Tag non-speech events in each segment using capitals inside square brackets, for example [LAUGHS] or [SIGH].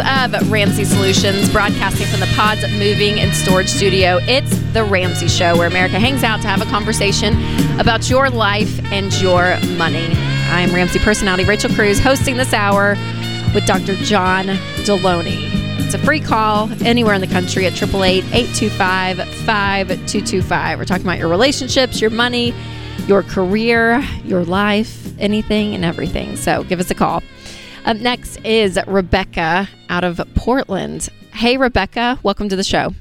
of Ramsey Solutions, broadcasting from the Pods Moving and Storage Studio. It's The Ramsey Show, where America hangs out to have a conversation about your life and your money. I'm Ramsey personality Rachel Cruze, hosting this hour with Dr. John Delony. It's a free call anywhere in the country at 888 825 5225. We're talking about your relationships, your money, your career, your life, anything and everything. So give us a call. Up next is Rebecca out of Portland. Hey, Rebecca, welcome to the show.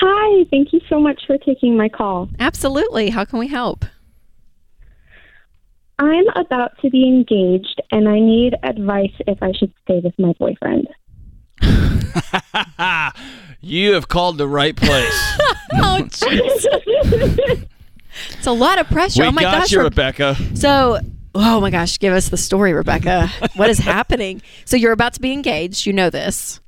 Hi, thank you so much for taking my call. Absolutely. How can we help? I'm about to be engaged and I need advice if I should stay with my boyfriend. [LAUGHS] you have called the right place. [LAUGHS] oh, jeez. [LAUGHS] it's a lot of pressure. We oh my got gosh, you, Rebecca. So, oh my gosh, give us the story, Rebecca. what is happening? So you're about to be engaged. You know this.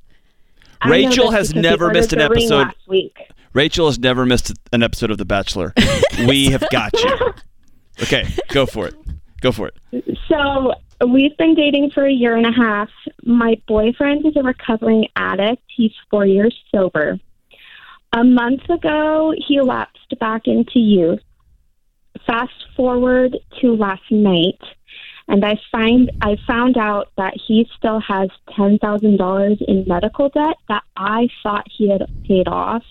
I know Rachel this has never missed an the ring episode. Last week. Rachel has never missed an episode of The Bachelor. [LAUGHS] we have got you. [LAUGHS] Okay, go for it. Go for it. So we've been dating for a year and a half. My boyfriend is a recovering addict. He's four years sober. A month ago, he lapsed back into youth. Fast forward to last night, and I find I found out that he still has ten thousand dollars in medical debt that I thought he had paid off.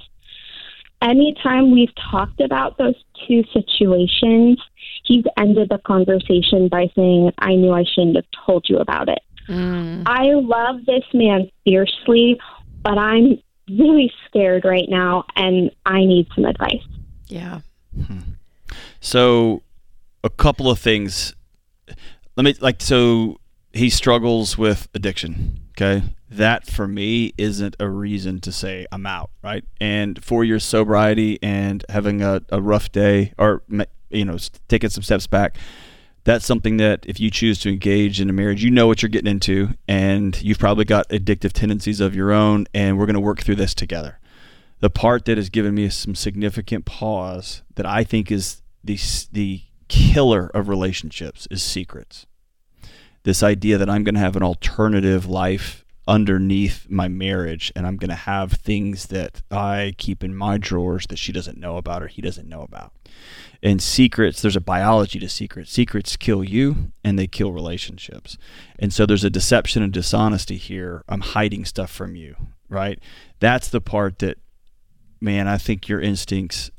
Anytime we've talked about those two situations, he's ended the conversation by saying, I knew I shouldn't have told you about it. Mm. I love this man fiercely, but I'm really scared right now and I need some advice. Yeah. So, a couple of things. Let me like so he struggles with addiction. Okay, that for me isn't a reason to say I'm out, right? And four years sobriety and having a, a rough day, or you know, taking some steps back. That's something that if you choose to engage in a marriage, you know what you're getting into, and you've probably got addictive tendencies of your own, and we're going to work through this together. The part that has given me some significant pause that I think is the the killer of relationships is secrets. This idea that I'm going to have an alternative life underneath my marriage and I'm going to have things that I keep in my drawers that she doesn't know about or he doesn't know about. And secrets, there's a biology to secrets. Secrets kill you and they kill relationships. And so there's a deception and dishonesty here. I'm hiding stuff from you, right? That's the part that man, I think your instincts.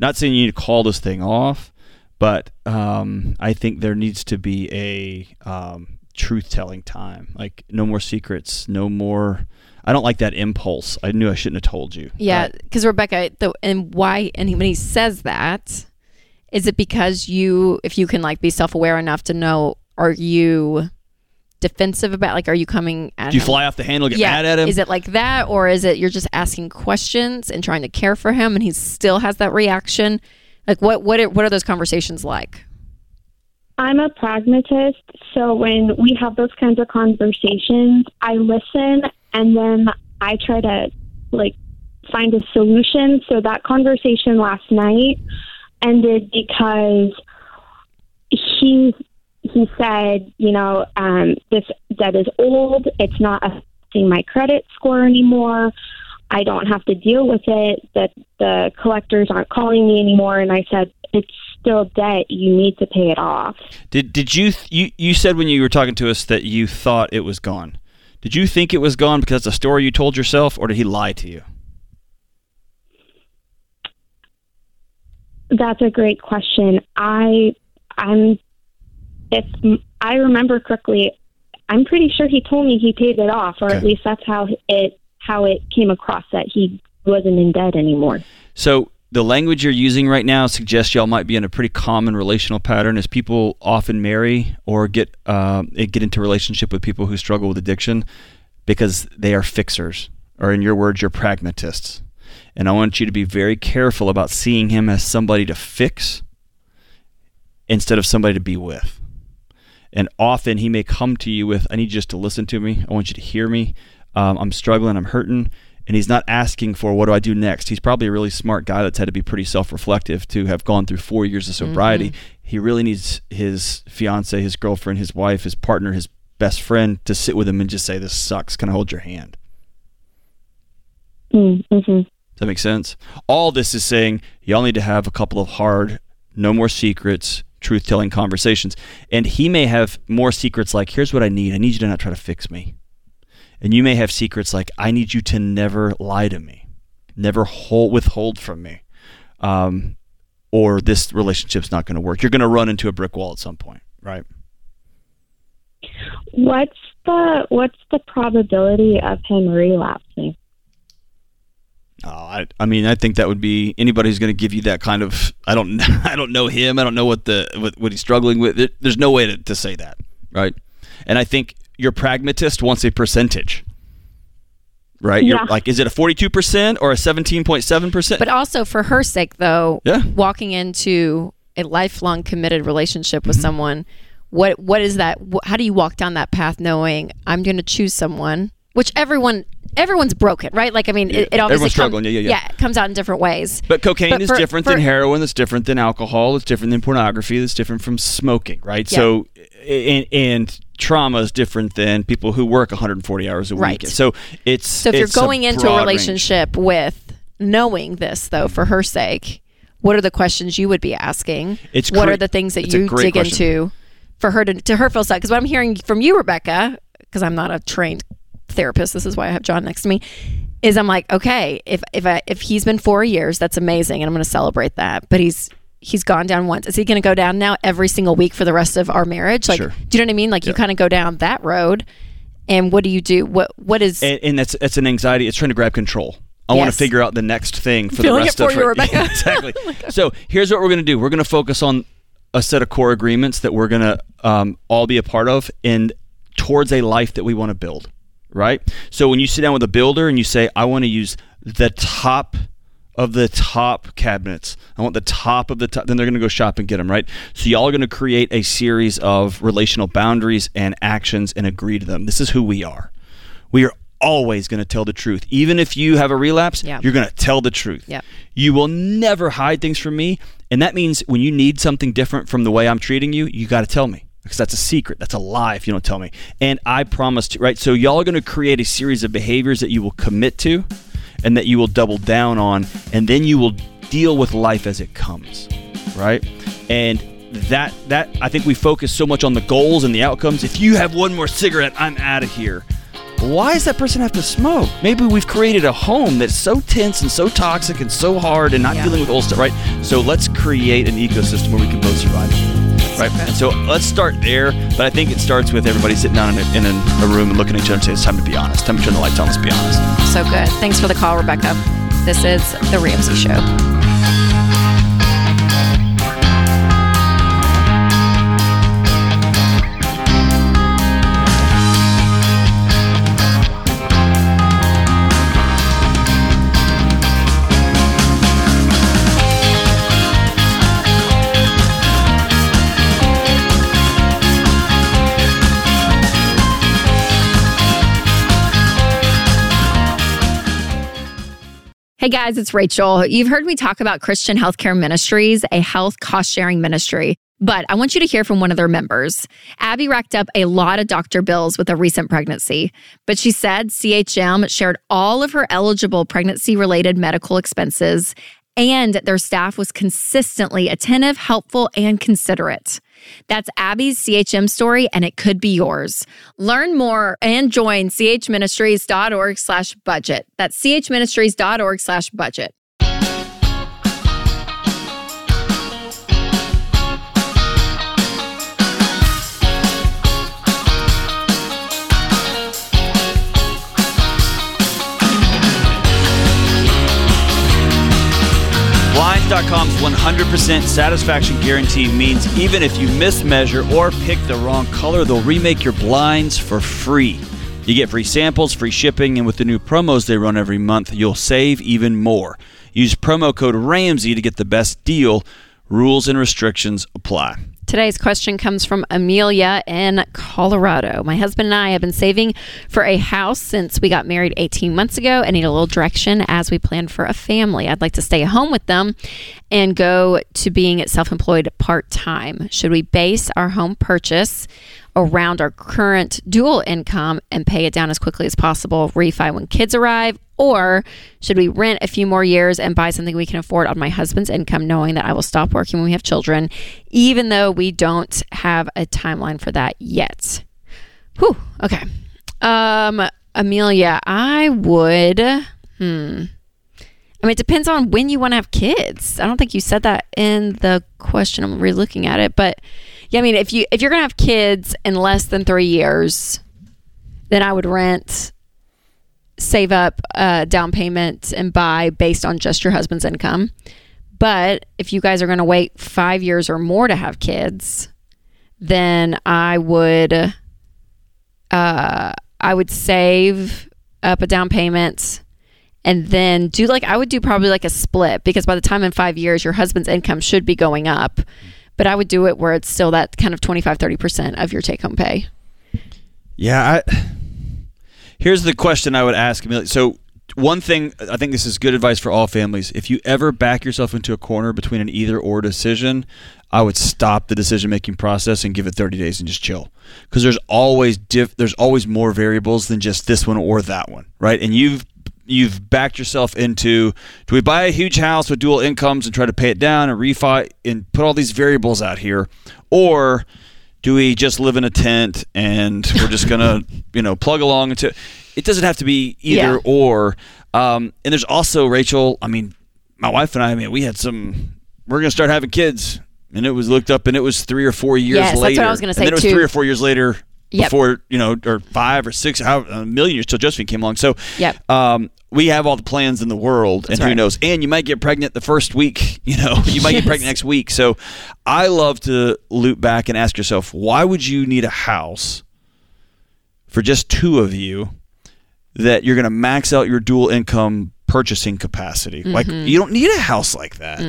Not saying you need to call this thing off, but um, I think there needs to be a um, truth-telling time. Like no more secrets, no more. I don't like that impulse. I knew I shouldn't have told you. Yeah, Right? because Rebecca, the, and why, and when he says that, is it because you, if you can like be self aware enough to know, are you defensive about, like, are you coming at Do you him? fly off the handle, get yeah. mad at him? Is it like that, or is it you're just asking questions and trying to care for him, and he still has that reaction? Like, what what are, what are those conversations like? I'm a pragmatist, so when we have those kinds of conversations, I listen and then I try to like find a solution. So that conversation last night ended because he he said, you know, um, this debt is old. It's not affecting my credit score anymore. I don't have to deal with it. That the collectors aren't calling me anymore. And I said, it's still debt. You need to pay it off. Did did you th- you you said when you were talking to us that you thought it was gone? Did you think it was gone because it's a story you told yourself, or did he lie to you? That's a great question. I, I'm, if I remember correctly, I'm pretty sure he told me he paid it off, or at least that's how it how it came across that he wasn't in debt anymore. So the language you're using right now suggests y'all might be in a pretty common relational pattern. As people often marry or get um, get into relationship with people who struggle with addiction because they are fixers or in your words you're pragmatists? And i want you to be very careful about seeing him as somebody to fix instead of somebody to be with and often he may come to you with i need you just to listen to me i want you to hear me um, i'm struggling i'm hurting and he's not asking for what do I do next. He's probably a really smart guy that's had to be pretty self-reflective to have gone through four years of sobriety. He really needs his fiance, his girlfriend, his wife, his partner, his best friend to sit with him and just say, "This sucks. Can I hold your hand?" Mm, hmm Does that make sense? All this is saying y'all need to have a couple of hard, no more secrets, truth telling conversations. And he may have more secrets like, here's what I need. I need you to not try to fix me. And you may have secrets like, I need you to never lie to me, never hold, withhold from me. Um, or this relationship's not going to work. You're going to run into a brick wall at some point, right? What's the what's the probability of him relapsing? Oh, I, I mean, I think that would be anybody who's going to give you that kind of. I don't, [LAUGHS] I don't know him. I don't know what the what, what he's struggling with. There's no way to, to say that, right? And I think your pragmatist wants a percentage, right? You're Yeah. like, is it a 42 percent or a 17.7 percent? But also for her sake, though, Yeah. walking into a lifelong committed relationship with Mm-hmm. someone, what what is that? How do you walk down that path knowing I'm going to choose someone? Which everyone everyone's broken, right? Like I mean, it, it obviously Everyone's come- struggling. Yeah, yeah, yeah. it comes out in different ways. But cocaine But is for- different for- than heroin. It's different than alcohol. It's different than pornography. It's different from smoking, right? Yeah. So, and, and trauma is different than people who work 140 hours a week. Right. So it's So if you're it's a going into a broad range. relationship with knowing this, though, for her sake, what are the questions you would be asking? It's what are the things that a you dig question. into for her to to her feel sad? Because what I'm hearing from you, Rebecca, because I'm not a trained therapist, this is why I have John next to me. Is I'm like, okay, if if I, if he's been four years, that's amazing, and I'm going to celebrate that. But he's he's gone down once. Is he going to go down now every single week for the rest of our marriage? Like, Sure. do you know what I mean? Like, you kind of go down that road, and what do you do? What what is and, and that's that's an anxiety. It's trying to grab control. I want to figure out the next thing for Feeling the rest of you, Rebecca. Oh [LAUGHS] exactly. so here's what we're going to do. We're going to focus on a set of core agreements that we're going to um, all be a part of, and towards a life that we want to build. Right. So when you sit down with a builder and you say, "I want to use the top." Of the top cabinets, I want the top of the top. Then they're going to go shop and get them, right? So y'all are going to create a series of relational boundaries and actions and agree to them. This is who we are we are always going to tell the truth. Even if you have a relapse, Yeah. you're going to tell the truth. Yeah. You will never hide things from me. And that means when you need something different from the way I'm treating you, you got to tell me. Because that's a secret. That's a lie if you don't tell me. And I promise to, right? So y'all are going to create a series of behaviors that you will commit to and that you will double down on. And then you will deal with life as it comes, right? And that that I think we focus so much on the goals and the outcomes. If you have one more cigarette, I'm out of here. Why does that person have to smoke? Maybe we've created a home that's so tense and so toxic and so hard and not Yeah. dealing with old stuff, right? So let's create an ecosystem where we can both survive. Right. And so let's start there. But I think it starts with everybody sitting down in a, in a, a room and looking at each other and saying, it's time to be honest. Time to turn the lights on. Let's be honest. So good. Thanks for the call, Rebecca. This is The Ramsey Show. Hey guys, it's Rachel. You've heard me talk about Christian Healthcare Ministries, a health cost sharing ministry. But I want you to hear from one of their members. Abby racked up a lot of doctor bills with a recent pregnancy, but she said CHM shared all of her eligible pregnancy related medical expenses, and their staff was consistently attentive, helpful, and considerate. That's Abby's CHM story, and it could be yours. Learn more and join chministries.org slash budget. That's chministries.org slash budget. Blinds.com's 100% satisfaction guarantee means even if you mismeasure or pick the wrong color, they'll remake your blinds for free. You get free samples, free shipping, and with the new promos they run every month, you'll save even more. Use promo code RAMSEY to get the best deal. Rules and restrictions apply. Today's question comes from Amelia in Colorado. My husband and I have been saving for a house since we got married 18 months ago and need a little direction as we plan for a family. I'd like to stay at home with them and go to being self employed part time. Should we base our home purchase around our current dual income and pay it down as quickly as possible, refi when kids arrive? Or should we rent a few more years and buy something we can afford on my husband's income, knowing that I will stop working when we have children, even though we don't have a timeline for that yet? Whew. Okay. Um, Amelia, I would. Hmm. I mean, it depends on when you want to have kids. I don't think you said that in the question. I'm re-looking at it, but yeah, I mean, if you if you're gonna have kids in less than three years, then I would rent, save up a down payment, and buy based on just your husband's income. But if you guys are gonna wait five years or more to have kids, then I would, uh, I would save up a down payment and then do like I would do probably like a split because by the time in 5 years your husband's income should be going up but I would do it where it's still that kind of 25 30% of your take home pay. Yeah, I, here's the question I would ask Amelia. So one thing I think this is good advice for all families. If you ever back yourself into a corner between an either or decision, I would stop the decision making process and give it 30 days and just chill. Because there's always diff, there's always more variables than just this one or that one, right? And you've you've backed yourself into do we buy a huge house with dual incomes and try to pay it down and refi and put all these variables out here? Or do we just live in a tent and we're just gonna [LAUGHS] you know plug along into it? Doesn't have to be either Yeah. or. Um, and there's also rachel i mean my wife and i i mean we had some we're gonna start having kids. And it was looked up and it was three or four years Yes, that's what I was gonna and say, then it was too. three or four years later Yep. before you know or five or six how a million years till josephine came along so Yep. um, we have all the plans in the world, and who knows? And you might get pregnant the first week. [LAUGHS] You know, you might Yes. get pregnant next week. So, I love to loop back and ask yourself, why would you need a house for just two of you that you're going to max out your dual income purchasing capacity? Like, Mm-hmm. you don't need a house like that.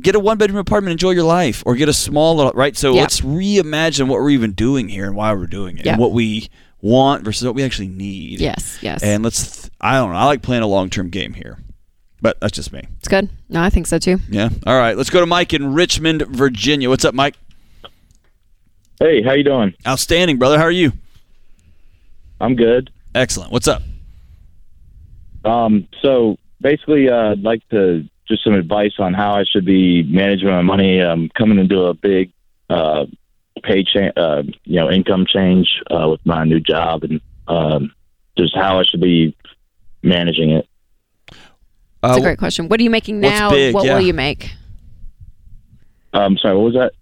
Get a one bedroom apartment, enjoy your life, or get a small little right. So Yeah. let's reimagine what we're even doing here and why we're doing it, Yeah. and what we want versus what we actually need. Yes, yes. And let's, th- I don't know, I like playing a long term game here. But that's just me. it's good. No, I think so too. Yeah. All right. Let's go to Mike in Richmond, Virginia. What's up, Mike? Hey, how you doing? Outstanding, brother. How are you? I'm good. Excellent. What's up? Um, so basically, uh, I'd like to just some advice on how I should be managing my money. Um, coming into a big uh, pay cha- uh, you know, income change uh, with my new job, and um, just how I should be managing it. That's Uh, a great question. What are you making now? big? What Yeah. will you make? Um, sorry, what was that?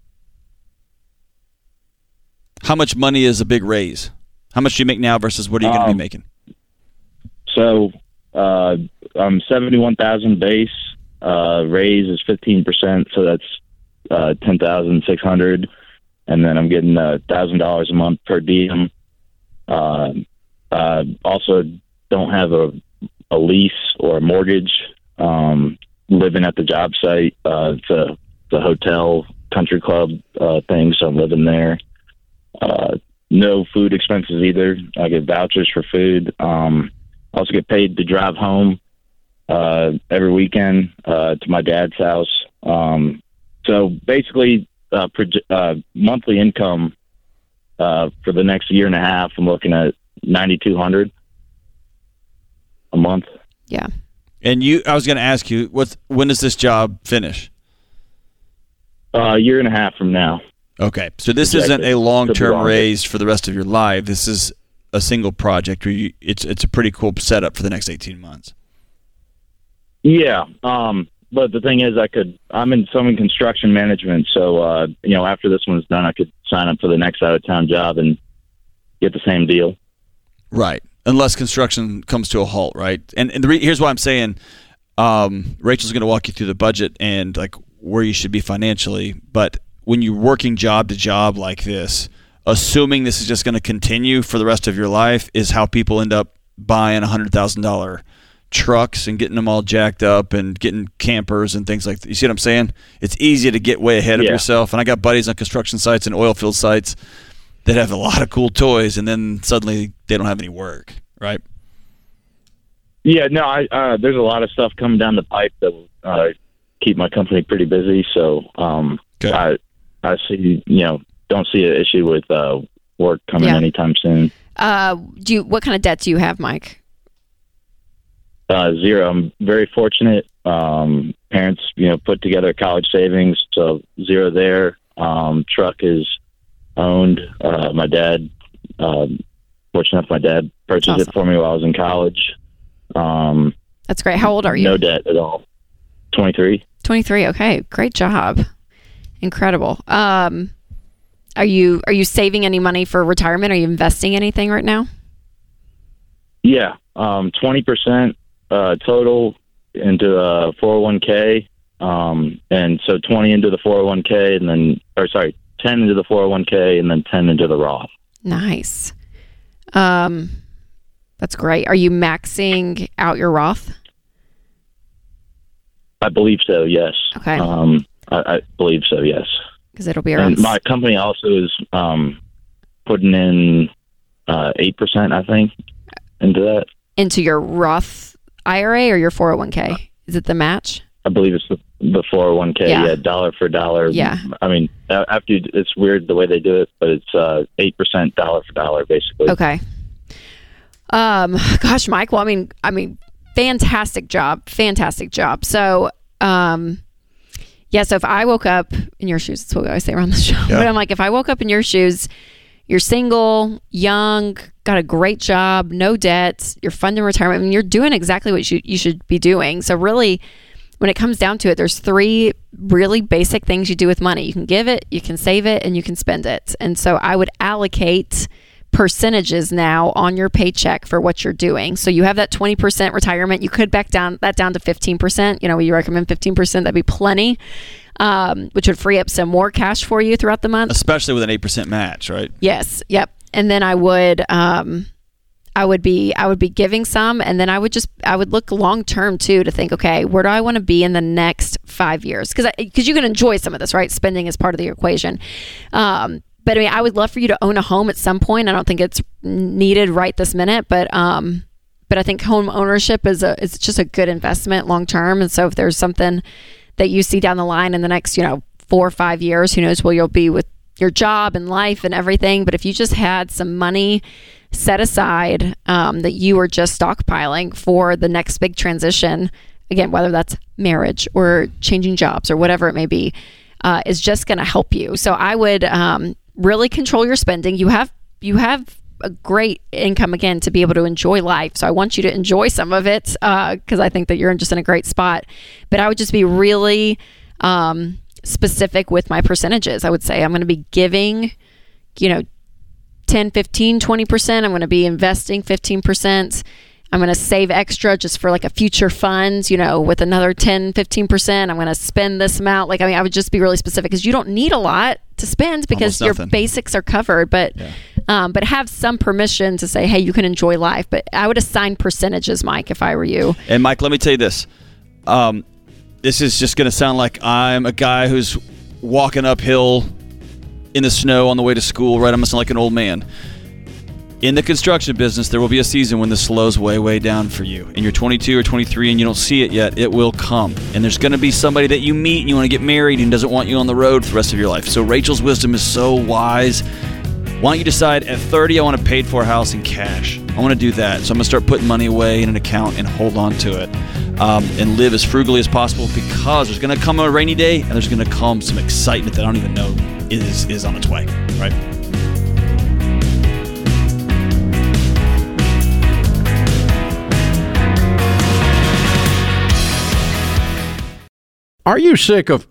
How much money is a big raise? How much do you make now versus what are you going to be Um, making? So uh, I'm seventy-one thousand base. Uh, raise is fifteen percent, so that's uh, ten thousand six hundred, and then I'm getting a thousand dollars a month per diem. Uh, uh, also, don't have a a lease or a mortgage. Um, living at the job site. Uh, it's a the hotel country club uh, thing, so I'm living there. Uh, no food expenses either. I get vouchers for food. Um, also get paid to drive home uh, every weekend uh, to my dad's house. Um, so basically, uh, proje- uh, monthly income uh, for the next year and a half, I'm looking at ninety two hundred a month. Yeah. And you, I was going to ask you, what's when does this job finish? Uh, a year and a half from now. Okay, so this Projected. isn't a long-term Could be longer. raise for the rest of your life. This is a single project. Where you, it's it's a pretty cool setup for the next eighteen months. Yeah. Um, but the thing is, I could. I'm in some in construction management, so uh, you know, after this one's done, I could sign up for the next out of town job and get the same deal. Right. Unless construction comes to a halt, right? And, and re- here's why I'm saying um, Rachel's going to walk you through the budget and like where you should be financially. But when you're working job to job like this, assuming this is just going to continue for the rest of your life is how people end up buying a $100,000 trucks and getting them all jacked up and getting campers and things like that. You see what I'm saying? It's easy to get way ahead of Yeah. yourself. And I got buddies on construction sites and oil field sites that have a lot of cool toys and then suddenly they don't have any work, right? Yeah. No. I uh, there's a lot of stuff coming down the pipe that will uh, keep my company pretty busy. So um, Good. I I see. You know, don't see an issue with uh, work coming Yeah. anytime soon. Uh, do you, what kind of debt do you have, Mike? Uh, zero. I'm very fortunate. Um, parents, you know, put together college savings, so zero there. Um, truck is owned. Uh, my dad, um, fortunate enough, my dad purchased Awesome. it for me while I was in college. Um, That's great. How old are you? no debt at all. Twenty three. 23. Okay. Great job. Incredible. Um, are you are you saving any money for retirement? Are you investing anything right now? Yeah, um, twenty percent uh, total into a four hundred one k, um, and so twenty into the four hundred one k, and then or sorry, ten into the four hundred one k, and then ten into the Roth. Nice. Um, that's great. Are you maxing out your Roth? I believe so. Yes. Okay. Um, I, I believe so. Yes. Because it'll be around. And my company also is um, putting in uh, eight percent, I think, into that. into your Roth IRA or your 401k? Is it the match? I believe it's the the four hundred one k. Yeah. Yeah, dollar for dollar. Yeah. I mean, after you, it's weird the way they do it, but it's uh, eight percent dollar for dollar, basically. Okay. Um, [LAUGHS] gosh, Mike. Well, I mean, I mean, fantastic job, fantastic job. So, um, yeah. So if I woke up in your shoes, that's what I say around the show. [LAUGHS] But I'm like, if I woke up in your shoes, you're single, young, got a great job, no debts, you're funding retirement. I mean, you're doing exactly what you you should be doing. So really. When it comes down to it, there's three really basic things you do with money. You can give it, you can save it, and you can spend it. And so I would allocate percentages now on your paycheck for what you're doing. So you have that 20% retirement. You could back down that down to 15%. You know, you recommend 15%. That'd be plenty, um, which would free up some more cash for you throughout the month. especially with an eight percent match, right? Yes. Yep. And then I would, um, I would be, I would be giving some, and then I would just, I would look long term too to think, okay, where do I want to be in the next five years? Because because you can enjoy some of this, right? Spending is part of the equation. Um, but I mean, I would love for you to own a home at some point. I don't think it's needed right this minute, but um, but I think home ownership is a is just a good investment long term. And so if there's something that you see down the line in the next, you know, four or five years, who knows where you'll be with your job and life and everything. But if you just had some money set aside um, that you were just stockpiling for the next big transition, again, whether that's marriage or changing jobs or whatever it may be, uh, is just going to help you. So I would um, really control your spending. You have you have a great income again to be able to enjoy life. So I want you to enjoy some of it because I think that you're just in a great spot. But I would just be really um, specific with my percentages. I would say I'm going to be giving, you know, 10, 15, 20%. I'm going to be investing 15%. I'm going to save extra just for like a future fund, you know, with another 10, 15%. I'm going to spend this amount. Like, I mean, I would just be really specific because you don't need a lot to spend because your basics are covered. But, um, but have some permission to say, hey, you can enjoy life. But I would assign percentages, Mike, if I were you. And Mike, let me tell you this. Um, this is just going to sound like I'm a guy who's walking uphill in the snow on the way to school, right? I'm sound like an old man. In the construction business, there will be a season when this slows way, way down for you. And you're 22 or 23 and you don't see it yet. It will come. And there's going to be somebody that you meet and you want to get married and doesn't want you on the road for the rest of your life. So Rachel's wisdom is so wise. Why don't you decide at 30, I want a paid for house in cash? I want to do that. So I'm going to start putting money away in an account and hold on to it um, and live as frugally as possible because there's going to come a rainy day and there's going to come some excitement that I don't even know is, is on its way, right? Are you sick of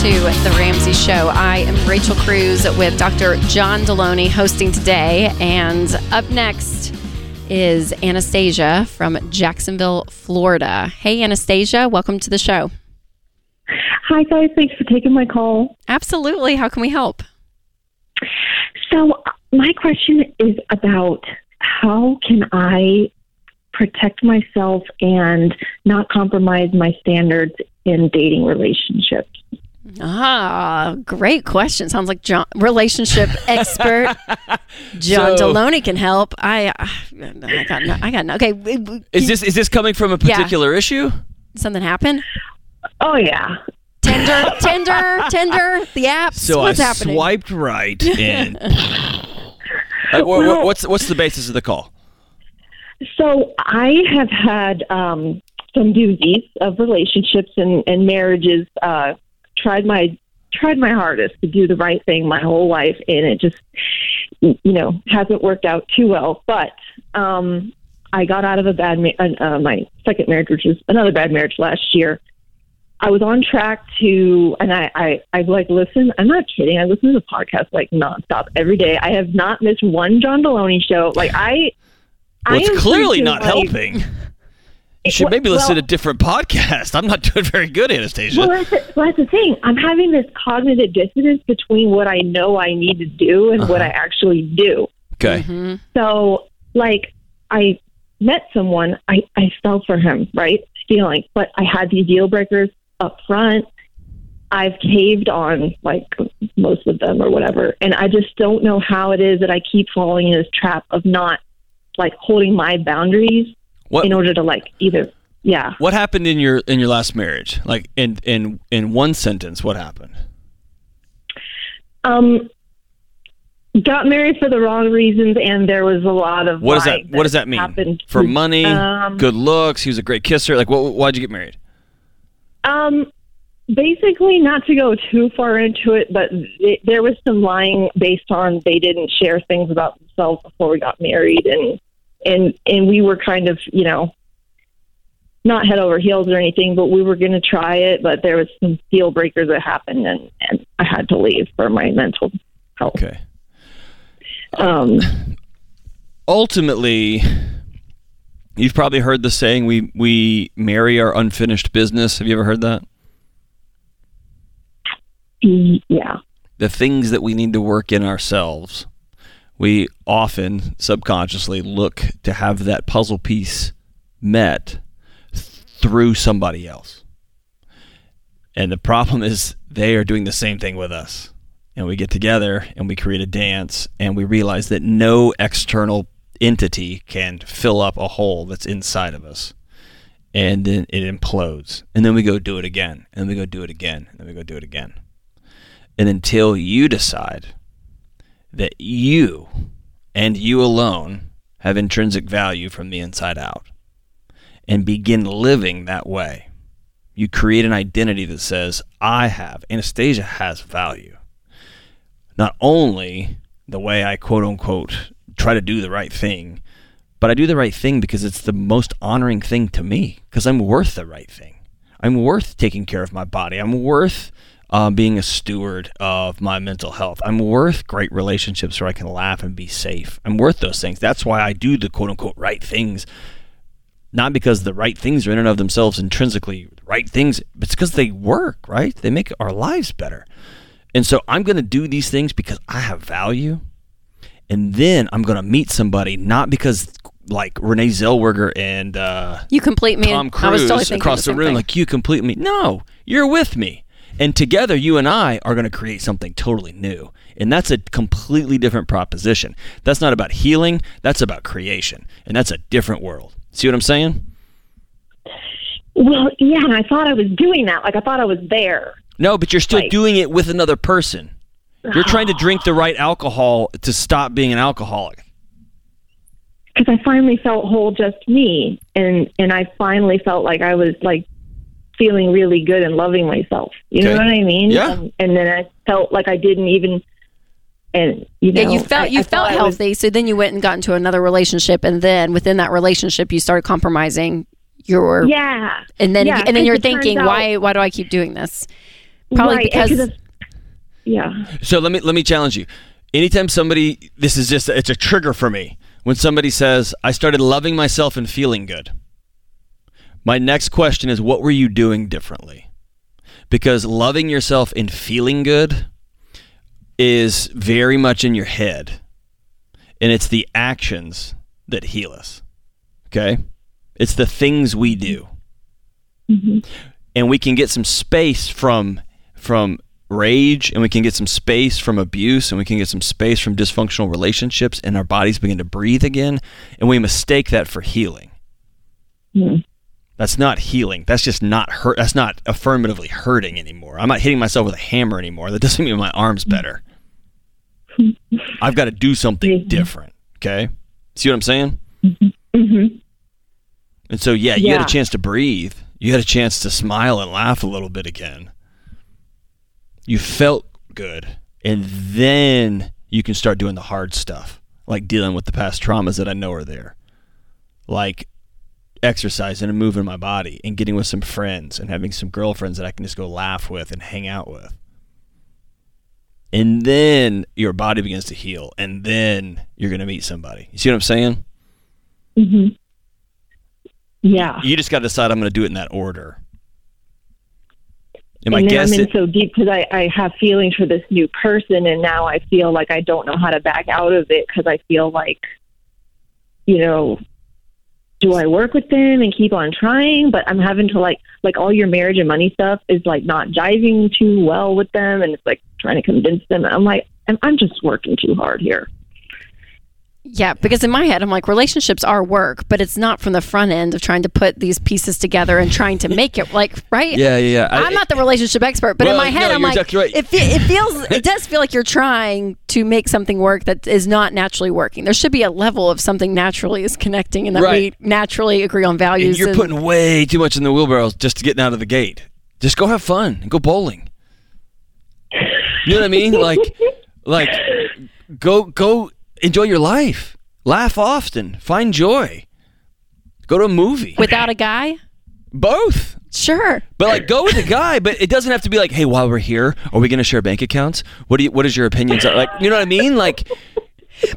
To The Ramsey Show. I am Rachel Cruze with Dr. John Delony hosting today. And up next is Anastasia from Jacksonville, Florida. Hey, Anastasia, welcome to the show. Hi, guys. Thanks for taking my call. Absolutely. How can we help? So, my question is about how can I protect myself and not compromise my standards in dating relationships? Ah, great question. Sounds like John, relationship [LAUGHS] expert John So- Delony can help. I, I got, no, I got, no, okay. Is this is this coming from a Yeah. particular issue? something happened? Oh, yeah. Tinder, Tinder, [LAUGHS] Tinder, the apps. So What's I happening? swiped right [LAUGHS] and. Like, wha- wha- what's what's the basis of the call? So, I have had um, some doozies of relationships and, and marriages. Uh, tried my tried my hardest to do the right thing my whole life, and it just you know hasn't worked out too well. But um, I got out of a bad ma- uh, my second marriage, which was another bad marriage last year. I was on track to, and I, I, I like listen. I'm not kidding. I listen to the podcast like nonstop every day. I have not missed one John Delony show. Like I, Well, I it's am clearly not like- helping. You should Well- maybe listen to well- a different podcast. [LAUGHS] I'm not doing very good, Anastasia. Well, that's the, well, that's the thing. I'm having this cognitive dissonance between what I know I need to do and what I actually do. okay. Mhm. So, like, I met someone, I, I fell for him, right? Feeling, but I had these deal breakers up front. I've caved on like most of them or whatever. And I just don't know how it is that I keep falling in this trap of not like holding my boundaries What in order to like either, yeah. what happened in your in your last marriage? Like in in in one sentence, what happened? Um, got married for the wrong reasons, and there was a lot of What does that lying What does that mean? happened. For money, Um, good looks. He was a great kisser. Like, what? Why'd you get married? Um, basically, not to go too far into it, but th- there was some lying based on they didn't share things about themselves before we got married, and and and we were kind of, you know, not head over heels or anything, but we were going to try it. But there was some deal breakers that happened, and and I had to leave for my mental health. Okay. Um, Ultimately, you've probably heard the saying, "We we marry our unfinished business." Have you ever heard that? yeah. the things that we need to work in ourselves, we often subconsciously look to have that puzzle piece met through somebody else. And the problem is they are doing the same thing with us. And we get together and we create a dance and we realize that no external entity can fill up a hole that's inside of us. And then it implodes. And then we go do it again. And we go do it again. And we go do it again. And until you decide that you and you alone have intrinsic value from the inside out and begin living that way, you create an identity that says, I have, Anastasia has value. Not only the way I quote unquote try to do the right thing, but I do the right thing because it's the most honoring thing to me because I'm worth the right thing. I'm worth taking care of my body. I'm worth uh, being a steward of my mental health. I'm worth great relationships where I can laugh and be safe. I'm worth those things. That's why I do the quote unquote right things. Not because the right things are in and of themselves intrinsically right things, but it's because they work, right? They make our lives better. And so I'm going to do these things because I have value. And then I'm going to meet somebody, not because like Renee Zellweger and uh, You complete me. Tom I was Cruise totally across the, same room, thing. like you complete me. No, you're with me, and together you and I are going to create something totally new. And that's a completely different proposition. That's not about healing. That's about creation, and that's a different world. See what I'm saying? Well, yeah, and I thought I was doing that. Like I thought I was there. No, but you're still Right. doing it with another person. You're trying to drink the right alcohol to stop being an alcoholic. because I finally felt whole, just me, and and I finally felt like I was like feeling really good and loving myself. You know what I mean? Yeah. And, and then I felt like I didn't even, and you know, yeah, you felt I- you I felt thought I was- healthy, so then you went and got into another relationship, and then within that relationship, you started compromising your yeah, and then Yeah, and then 'cause you're thinking, out- why why do I keep doing this? Probably Right, because of- yeah. So let me let me challenge you. Anytime somebody this is just it's a trigger for me. When somebody says, I started loving myself and feeling good. My next question is what were you doing differently? Because loving yourself and feeling good is very much in your head. And it's the actions that heal us. Okay? It's the things we do. Mm-hmm. And we can get some space from from rage and we can get some space from abuse and we can get some space from dysfunctional relationships and our bodies begin to breathe again and we mistake that for healing. Mm-hmm. That's not healing. That's just not hurt. That's not affirmatively hurting anymore. I'm not hitting myself with a hammer anymore. That doesn't mean my arm's better. Mm-hmm. I've got to do something mm-hmm. different. Okay. See what I'm saying? Mm-hmm. mm-hmm. And so, yeah, you had a chance to breathe. You had a chance to smile and laugh a little bit again. You felt good. And then you can start doing the hard stuff, like dealing with the past traumas that I know are there. Like exercising and moving my body and getting with some friends and having some girlfriends that I can just go laugh with and hang out with. And then your body begins to heal. And then you're going to meet somebody. You see what I'm saying? Mm-hmm. Yeah. You just got to decide I'm going to do it in that order. And and then guess I'm in so deep because I, I have feelings for this new person, and now I feel like I don't know how to back out of it because I feel like, you know, do I work with them and keep on trying? But I'm having to like, like all your marriage and money stuff is like not jiving too well with them, and it's like trying to convince them. I'm like, I'm, I'm just working too hard here. Yeah, because in my head, I'm like, relationships are work, but it's not from the front end of trying to put these pieces together and trying to make it like [LAUGHS] right. yeah, yeah, yeah. I- I'm not the relationship expert, but in my head, no, I'm like, exactly right. it, fe- it feels, [LAUGHS] it does feel like you're trying to make something work that is not naturally working. There should be a level of something naturally is connecting, and that Right. we naturally agree on and values. you're and- putting way too much in the wheelbarrows just to getting out of the gate. Just go have fun and go bowling. You know what I mean? Like, like, go go enjoy your life. Laugh often. Find joy. Go to a movie. without a guy. Both. Sure. But like, go with a guy. But it doesn't have to be like, hey, while we're here, are we going to share bank accounts? What do you? What is your opinions? Like, you know what I mean? Like,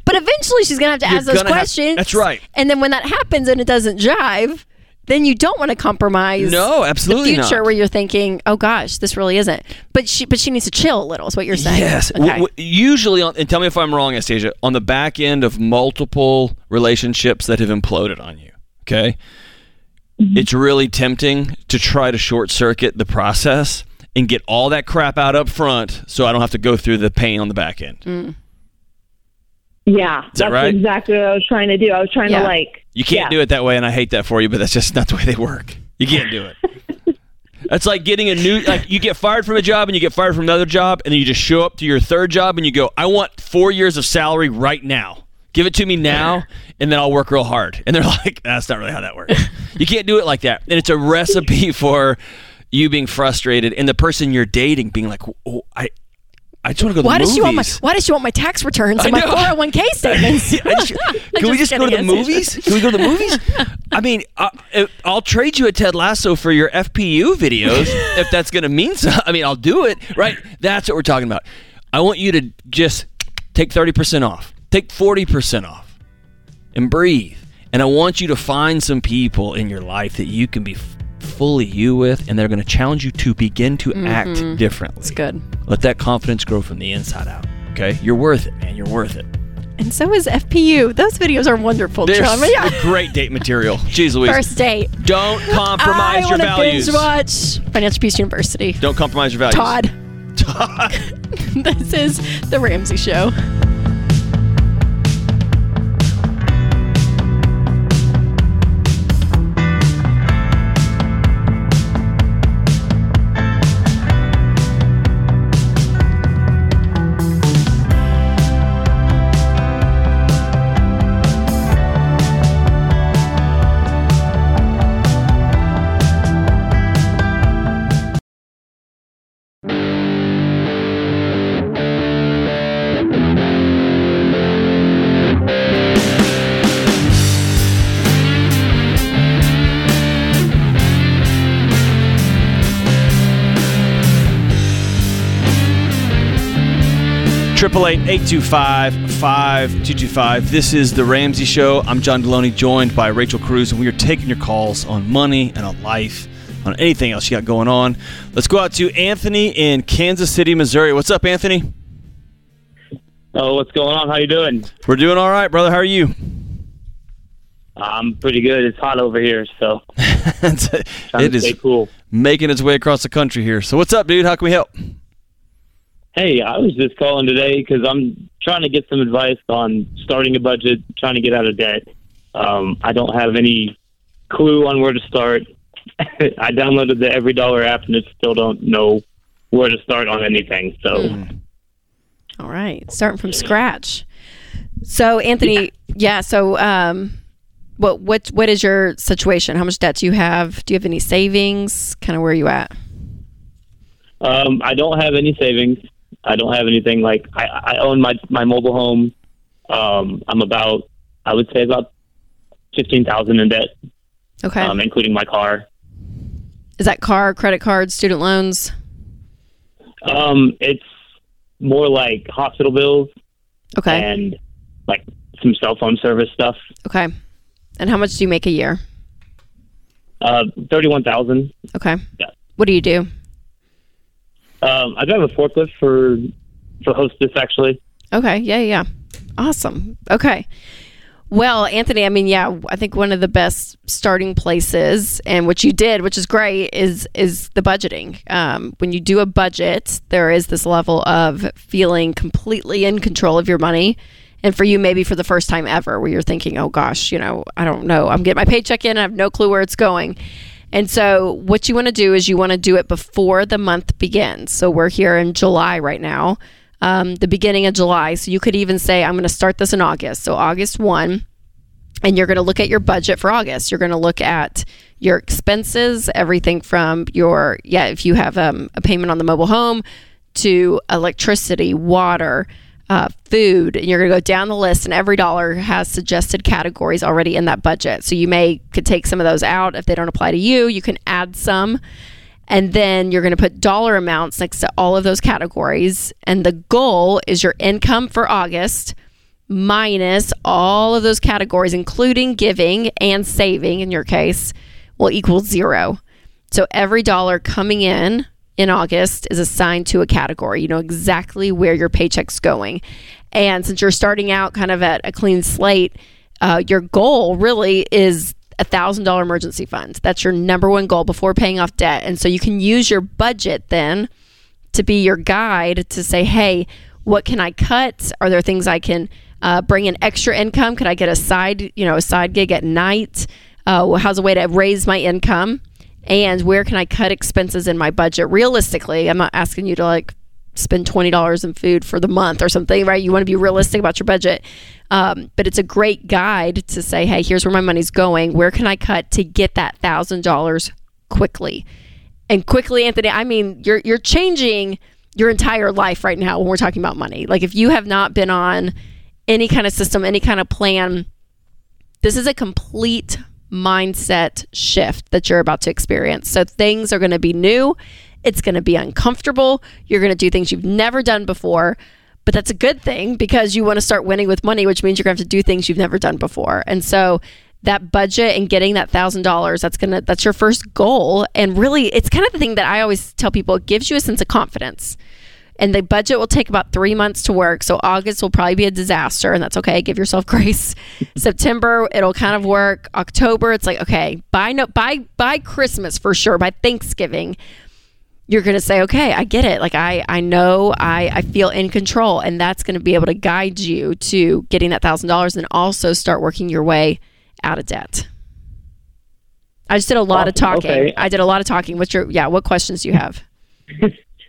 But eventually, she's gonna have to ask those gonna have- questions. that's right. And then when that happens and it doesn't jive, then you don't want to compromise. No, absolutely the future not. where you're thinking, oh gosh, this really isn't. But she, but she needs to chill a little. Is what you're saying? Yes. Okay. W- w- usually, on, and tell me if I'm wrong, Anastasia, on the back end of multiple relationships that have imploded on you, okay? Mm-hmm. It's really tempting to try to short circuit the process and get all that crap out up front so I don't have to go through the pain on the back end. Mm. Yeah, that that's right? exactly what I was trying to do. I was trying Yeah. to like. You can't yeah. do it that way, and I hate that for you, but that's just not the way they work. You can't do it. [LAUGHS] That's like getting a new like you get fired from a job and you get fired from another job and then you just show up to your third job and you go, I want four years of salary right now. Give it to me now and then I'll work real hard. And they're [LAUGHS] like, that's not really how that works. [LAUGHS] You can't do it like that. And it's a recipe for you being frustrated and the person you're dating being like, oh, I I just want to go to Why the does movies. she want my Why does she want my tax returns and my 401k [LAUGHS] statements? I just- [LAUGHS] can we just go to the movies? Can we go to the movies? [LAUGHS] I mean, uh, I, I'll trade you a Ted Lasso for your FPU videos if that's going to mean so. I mean, I'll do it, right? That's what we're talking about. I want you to just take 30% off, take 40% off, and breathe. And I want you to find some people in your life that you can be fully you with, and they're going to challenge you to begin to mm-hmm. act differently. It's good. Let that confidence grow from the inside out. Okay? You're worth it, man. You're worth it. And so is FPU. Those videos are wonderful. They're. Yeah. [LAUGHS] great date material. Jeez Louise. First date. Don't compromise I your values. binge watch Financial Peace University. Don't compromise your values. Todd. [LAUGHS] Todd. [LAUGHS] this is the Ramsey Show. 888-825-5225. This is The Ramsey Show. I'm John Delony, joined by Rachel Cruze, and we are taking your calls on money and on life, on anything else you got going on. Let's go out to Anthony in Kansas City, Missouri. What's up, Anthony? Oh, what's going on? How you doing? We're doing all right, brother. How are you? I'm pretty good. It's hot over here, so [LAUGHS] it is cool. making its way across the country here. So what's up, dude? How can we help? Hey, I was just calling today because I'm trying to get some advice on starting a budget, trying to get out of debt. Um, I don't have any clue on where to start. [LAUGHS] I downloaded the Every Dollar app and it still don't know where to start on anything. So All right, starting from scratch. So, Anthony, yeah. So, um, what what what is your situation? How much debt do you have? Do you have any savings? Kind of where are you at? um, I don't have any savings. I don't have anything like I, I own my my mobile home. Um, I'm about I would say about fifteen thousand in debt, Okay, um, including my car. is that car, credit cards, student loans? Um, it's more like hospital bills Okay, and like some cell phone service stuff. okay. And how much do you make a year? Uh, thirty-one thousand. Okay. Yeah. What do you do? Um, I drive a forklift for for Hostess actually. Okay. Yeah, yeah. Awesome. Okay. Well, Anthony, I mean, yeah, I think one of the best starting places, and what you did, which is great, is is the budgeting. Um, when you do a budget, there is this level of feeling completely in control of your money, and for you, maybe for the first time ever, where you're thinking, "Oh gosh, you know, I don't know, I'm getting my paycheck in, I have no clue where it's going." And so, what you want to do is you want to do it before the month begins. So, we're here in July right now, um, the beginning of July. So, you could even say, I'm going to start this in August. So, August 1, and you're going to look at your budget for August. You're going to look at your expenses, everything from your, yeah, if you have um, a payment on the mobile home to electricity, water, uh, food. And you're going to go down the list, and every dollar has suggested categories already in that budget. So you may could take some of those out if they don't apply to you. You can add some. And then you're going to put dollar amounts next to all of those categories. And the goal is your income for August minus all of those categories, including giving and saving in your case, will equal zero. So every dollar coming in in August is assigned to a category. You know exactly where your paycheck's going. And since you're starting out kind of at a clean slate, uh, your goal really is a thousand dollar emergency fund. That's your number one goal before paying off debt. And so you can use your budget then to be your guide to say, hey, what can I cut? Are there things I can uh, bring in extra income? Could I get a side, you know, a side gig at night? Uh, how's a way to raise my income? And where can I cut expenses in my budget? Realistically, I'm not asking you to like spend twenty dollars in food for the month or something, right? You want to be realistic about your budget, um, but it's a great guide to say, hey, here's where my money's going. Where can I cut to get that thousand dollars quickly? And quickly, Anthony, I mean, you're you're changing your entire life right now when we're talking about money. Like if you have not been on any kind of system, any kind of plan, this is a complete mindset shift that you're about to experience. So things are going to be new. It's going to be uncomfortable. You're going to do things you've never done before. But that's a good thing because you want to start winning with money, which means you're going to have to do things you've never done before. And so that budget and getting that thousand dollars that's gonna that's your first goal and really it's kind of the thing that i always tell people it gives you a sense of confidence and the budget will take about three months to work. So august will probably be a disaster and that's okay. Give yourself [LAUGHS] grace. September it'll kind of work. October it's like okay by no by by christmas for sure by thanksgiving you're going to say okay i get it. Like i i know i i feel in control and that's going to be able to guide you to getting that thousand dollars and also start working your way out of debt. I just did a lot oh, of talking. Okay. i did a lot of talking. What's your yeah what questions do you have [LAUGHS]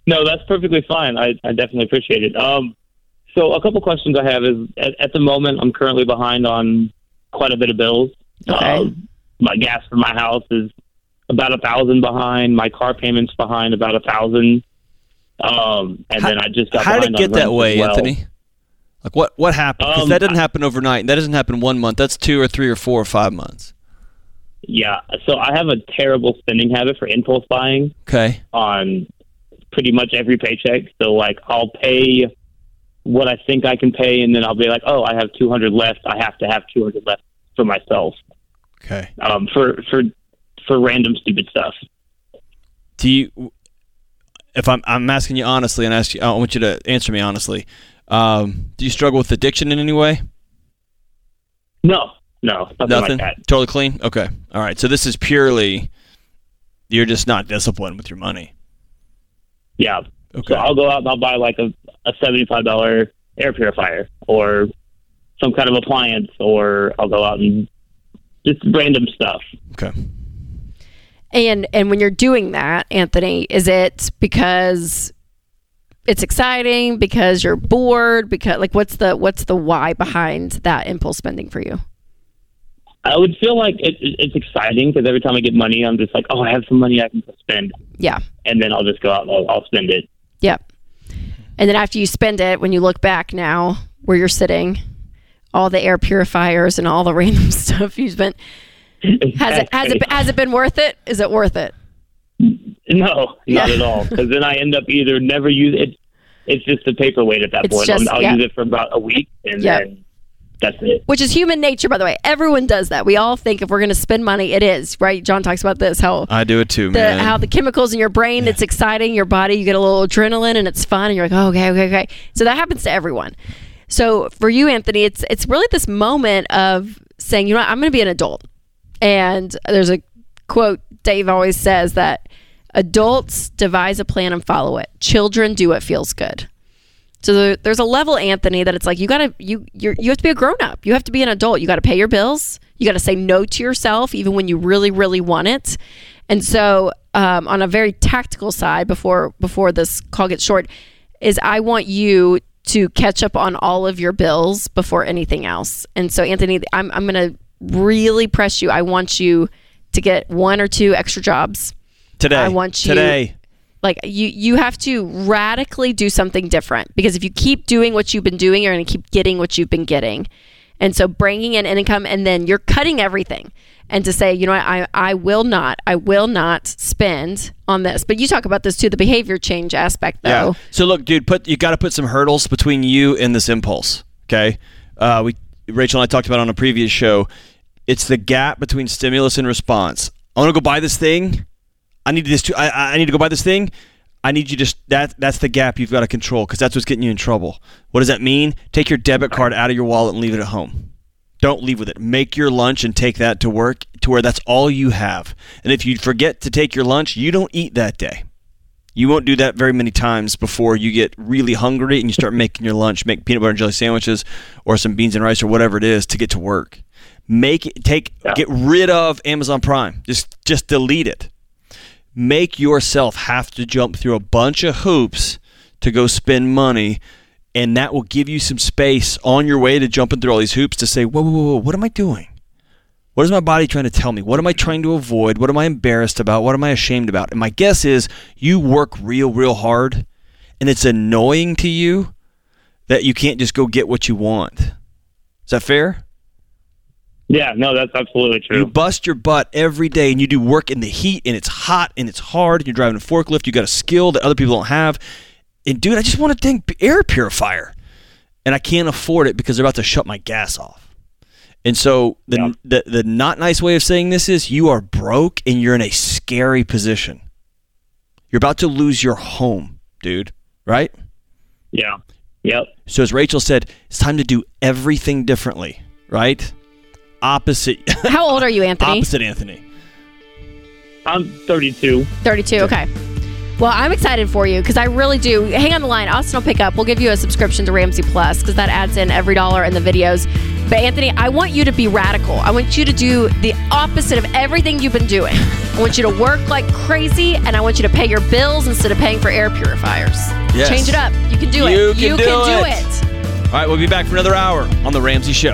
No, that's perfectly fine. I, I definitely appreciate it. Um, so a couple questions I have is at, at the moment I'm currently behind on quite a bit of bills. Okay. Um, my gas for my house is about a thousand behind. My car payments behind about a thousand. Um, and How- then I just got How did it get that way, well. Anthony? Like what what happened? Because Um, that doesn't happen overnight. That doesn't happen one month. That's two or three or four or five months. Yeah. So I have a terrible spending habit for impulse buying Okay. on pretty much every paycheck. So like I'll pay what I think I can pay, and then I'll be like, oh, I have 200 left. I have to have 200 left for myself Okay. um, for for for random stupid stuff. Do you? If I'm I'm asking you honestly, and ask you, I want you to answer me honestly. Um, do you struggle with addiction in any way? No, no, nothing, Nothing. like that. Totally clean. Okay. All right. So this is purely you're just not disciplined with your money. Yeah. Okay. So I'll go out and I'll buy like a, a seventy-five dollar air purifier or some kind of appliance, or I'll go out and just random stuff. Okay. And and when you're doing that, Anthony, is it because it's exciting, because you're bored, because like what's the what's the why behind that impulse spending for you? I would feel like it, it- it's exciting because every time I get money, I'm just like, oh, I have some money I can spend, Yeah. and then I'll just go out and I'll, I'll spend it. Yep. And then after you spend it, when you look back now where you're sitting, all the air purifiers and all the [LAUGHS] random stuff you spent, has it has it has it been worth it? Is it worth it? No, not Yeah. at all. [LAUGHS] Because then I end up either never use it. It's just a paperweight at that It's point. just- I'll yeah. use it for about a week, and Yeah. then that's it. Which is human nature, by the way. Everyone does that. We all think if we're going to spend money, it is right. John talks about this how I do it too, the man. how the chemicals in your brain it's exciting your body you get a little adrenaline and it's fun and you're like oh, okay okay okay so that happens to everyone so for you anthony it's it's really this moment of saying you know what i'm going to be an adult and there's a quote dave always says that adults devise a plan and follow it children do what feels good so there, there's a level anthony that it's like you gotta you you're, you have to be a grown-up. You have to be an adult. You gotta pay your bills. You gotta say no to yourself even when you really really want it. And so um, on a very tactical side before before this call gets short is i want you to catch up on all of your bills before anything else. And so anthony i'm, I'm gonna really press you. I want you to get one or two extra jobs. Today. I want you- today. Like you you have to radically do something different because if you keep doing what you've been doing you're going to keep getting what you've been getting and so bringing in income and then you're cutting everything and to say you know what, I, I will not i will not spend on this but you talk about this too the behavior change aspect though Yeah. So look, dude, put you got to put some hurdles between you and this impulse. Okay. Uh, we Rachel and I talked about it on a previous show. It's the gap between stimulus and response. I want to go buy this thing. I need this. To, I, I need to go buy this thing. I need you just that. That's the gap you've got to control because that's what's getting you in trouble. What does that mean? Take your debit card out of your wallet and leave it at home. Don't leave with it. Make your lunch and take that to work to where that's all you have. And if you forget to take your lunch, you don't eat that day. You won't do that very many times before you get really hungry and you start making your lunch, make peanut butter and jelly sandwiches or some beans and rice or whatever it is to get to work. Make it take get rid of Amazon Prime. Just just delete it. Make yourself have to jump through a bunch of hoops to go spend money and that will give you some space on your way to jumping through all these hoops to say, whoa, whoa, whoa, what am I doing? What is my body trying to tell me? What am I trying to avoid? What am I embarrassed about? What am I ashamed about? And my guess is you work real, real hard, and it's annoying to you that you can't just go get what you want. Is that fair? Yeah, no, that's absolutely true. You bust your butt every day and you do work in the heat and it's hot and it's hard and you're driving a forklift. You got a skill that other people don't have. And dude, I just want a dang air purifier. And I can't afford it because they're about to shut my gas off. And so the, Yeah. the the not nice way of saying this is you are broke and you're in a scary position. You're about to lose your home, dude, right? yeah, yep. So as Rachel said, it's time to do everything differently, right? Opposite. [LAUGHS] How old are you anthony? Opposite Anthony. I'm 32. 32 okay. Well i'm excited for you because i really do. Hang on the line. Austin will pick up. We'll give you a subscription to ramsey plus because that adds in every dollar in the videos. But anthony i want you to be radical. I want you to do the opposite of everything you've been doing. I want you to work like crazy and i want you to pay your bills instead of paying for air purifiers. Yes. change it up. You can do You it. can you do can do it. it. All right, we'll be back for another hour on The Ramsey Show.